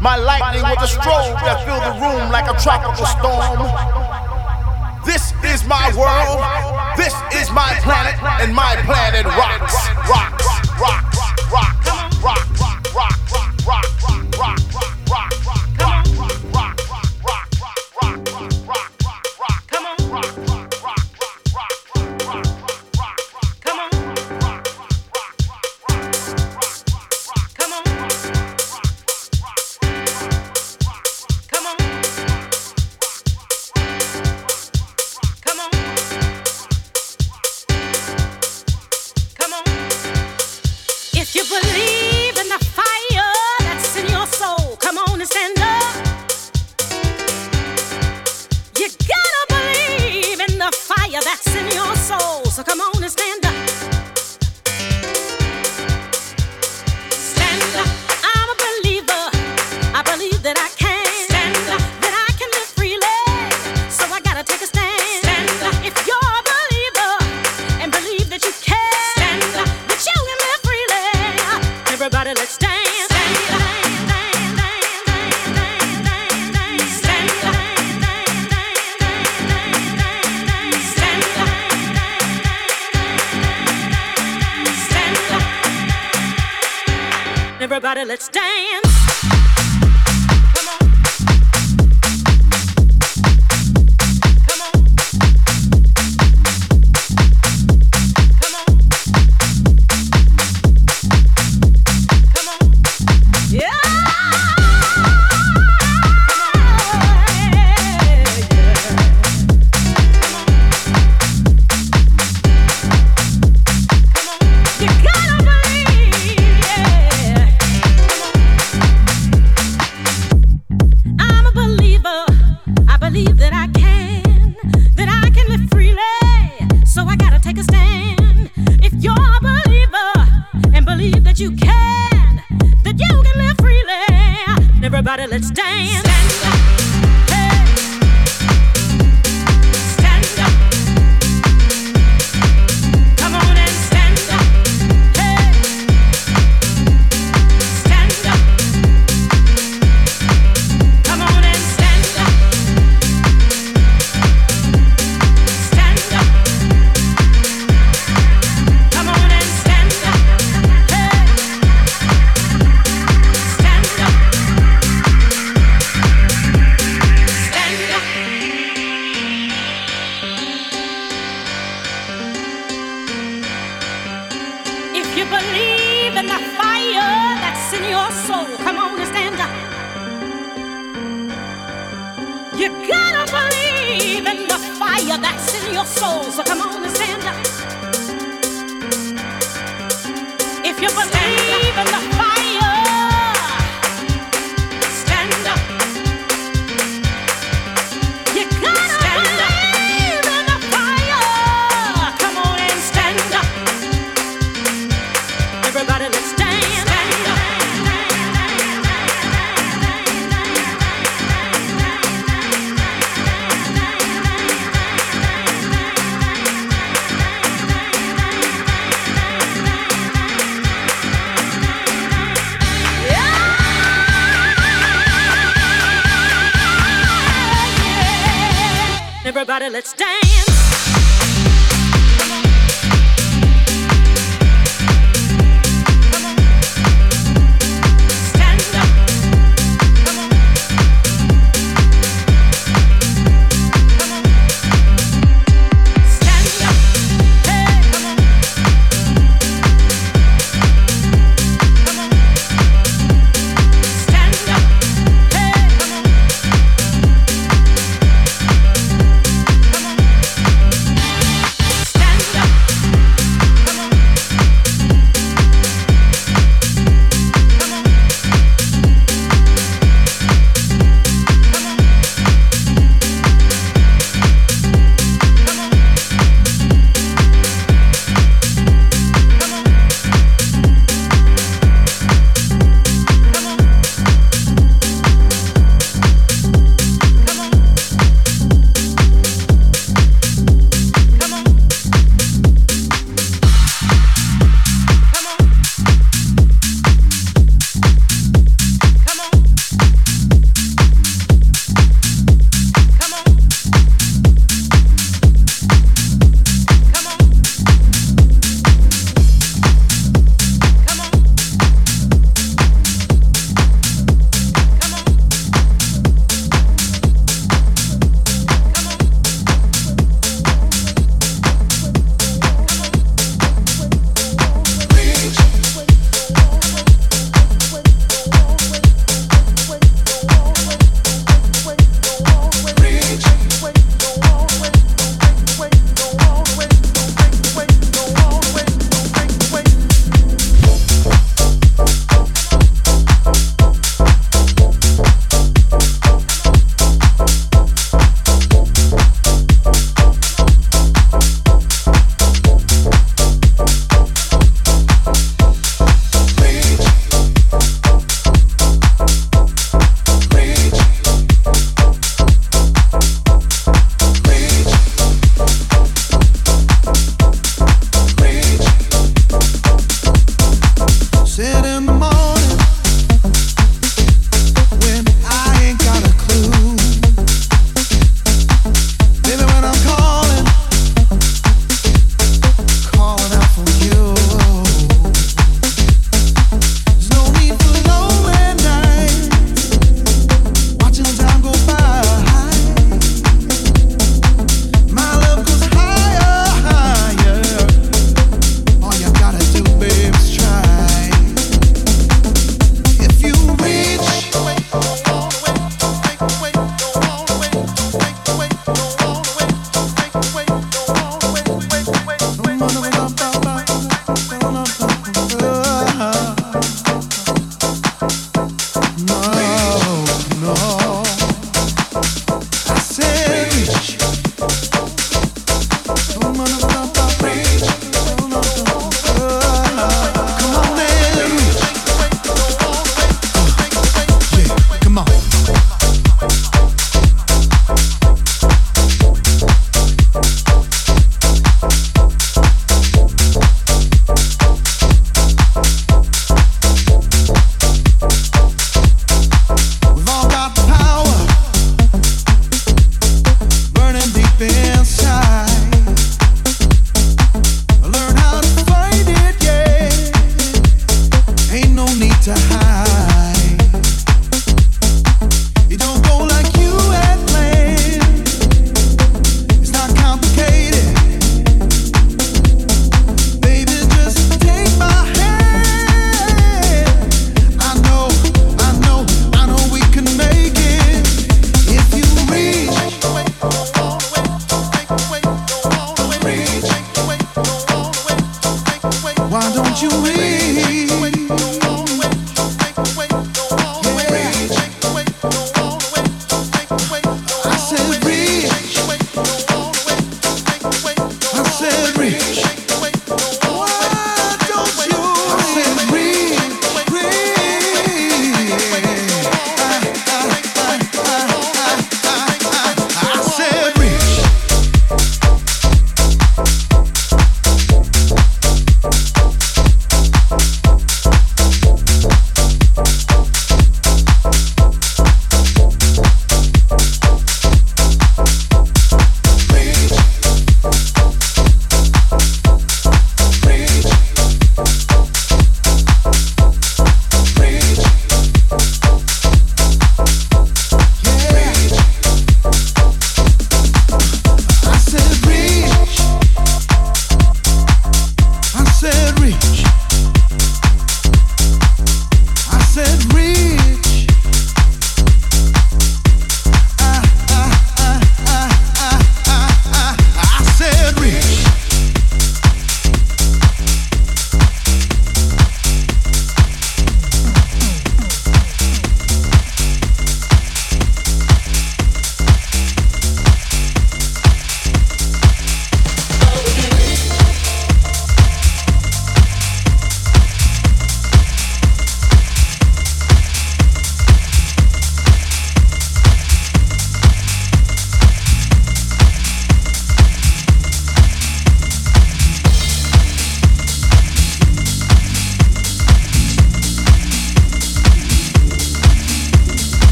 My lightning was the strobe that filled the room like a tropical storm. This is my world. This is my planet, and my planet rocks, rocks, rocks, rocks, rocks, rocks,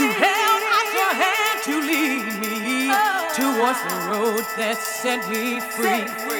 To held out your hand to lead me. Towards the road that set me free.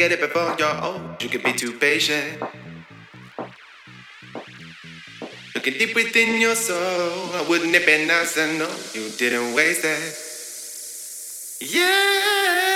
get it before you're old. You can be too patient. Looking deep within your soul, wouldn't it be nice to know you didn't waste it? Yeah.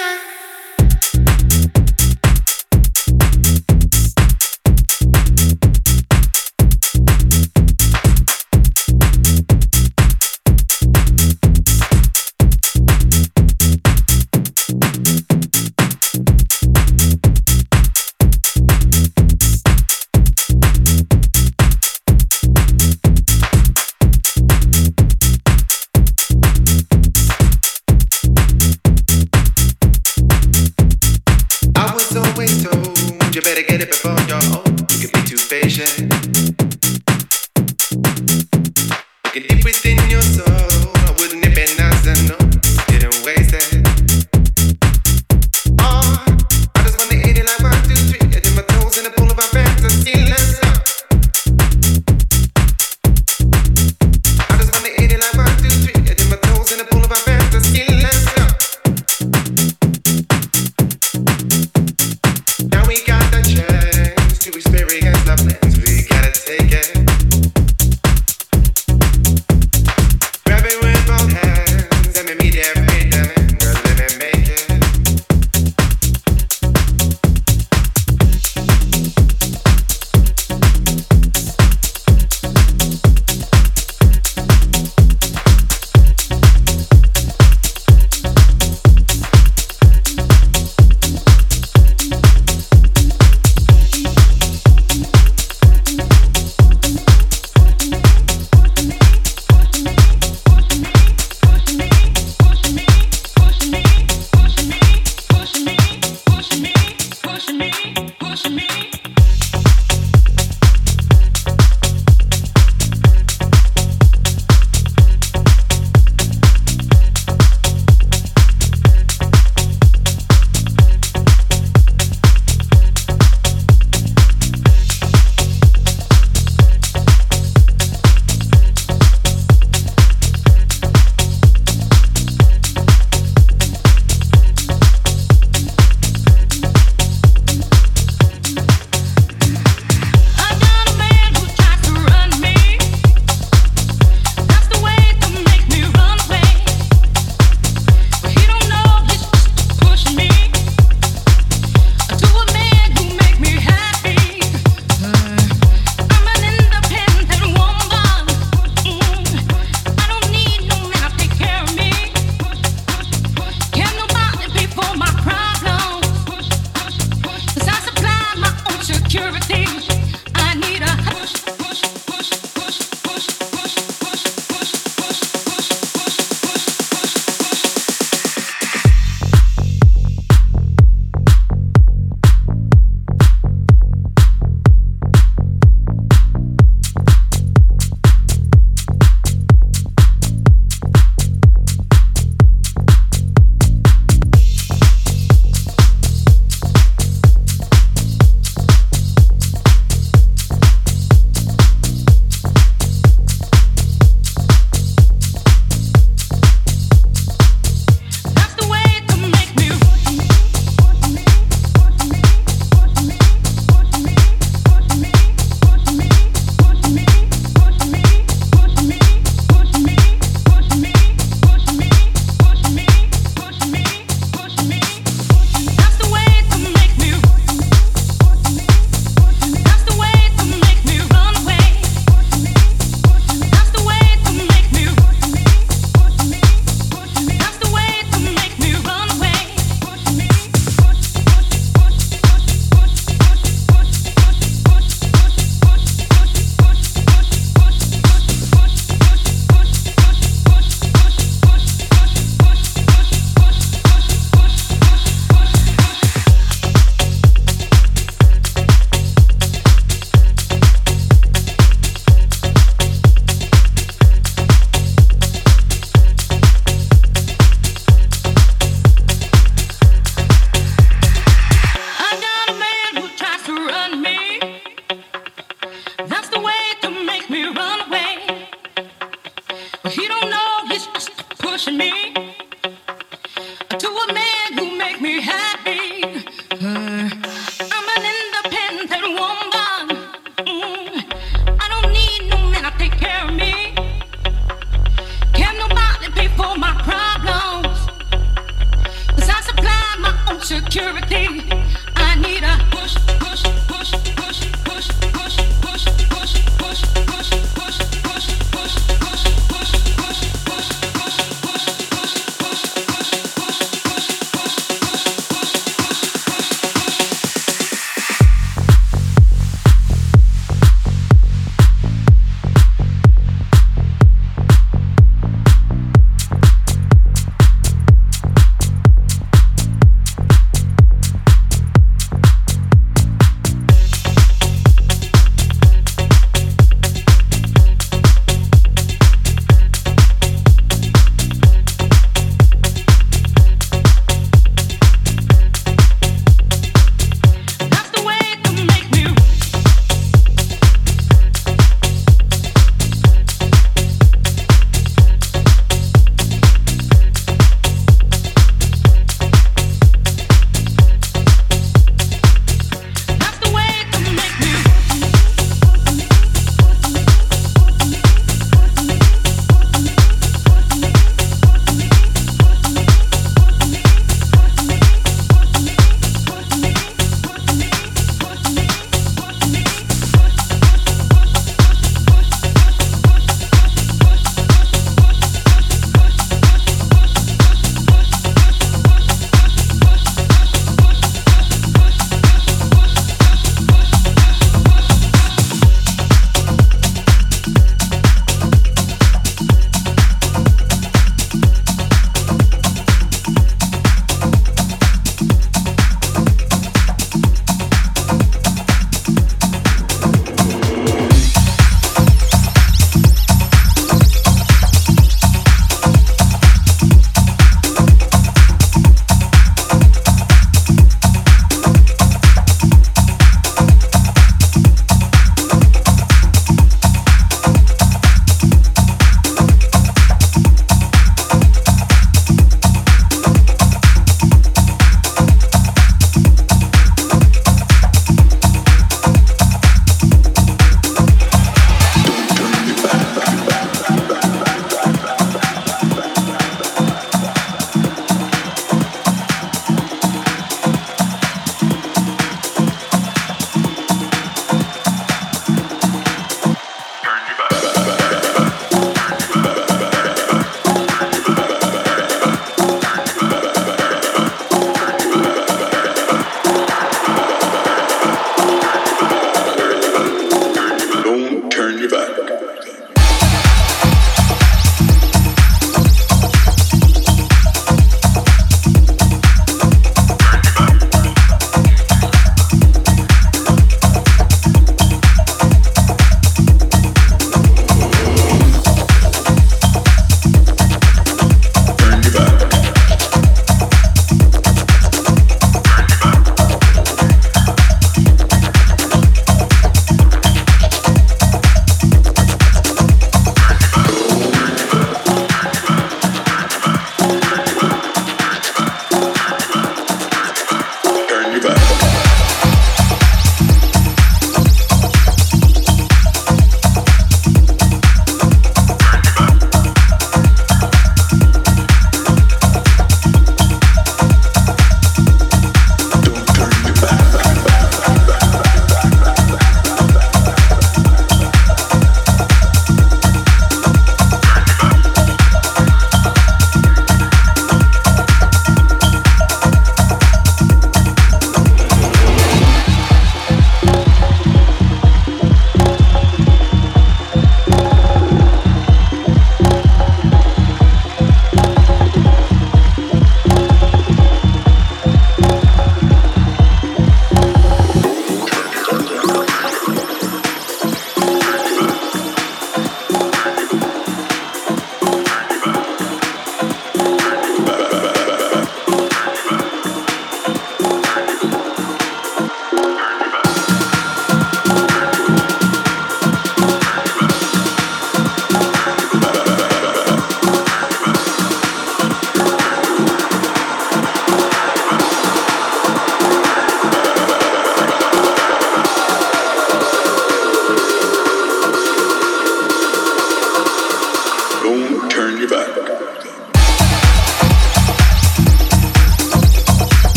security.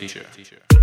Was